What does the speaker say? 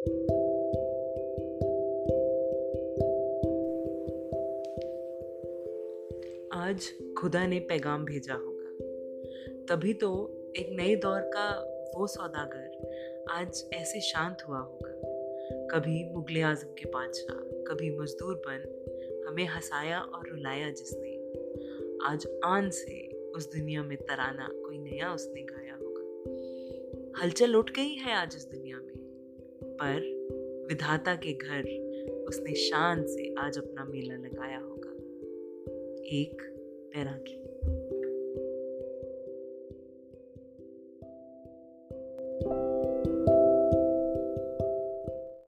आज खुदा ने पैगाम भेजा होगा। तभी तो एक नए दौर का वो सौदागर आज ऐसे शांत हुआ होगा। कभी मुगल आज़म के बादशाह, कभी मजदूर बन हमें हंसाया और रुलाया जिसने। आज आन से उस दुनिया में तराना कोई नया उसने गाया होगा। हलचल उठ गई है आज इस दुनिया में। पर विधाता के घर उसने शान से आज अपना मेला लगाया होगा। एक तैराकी।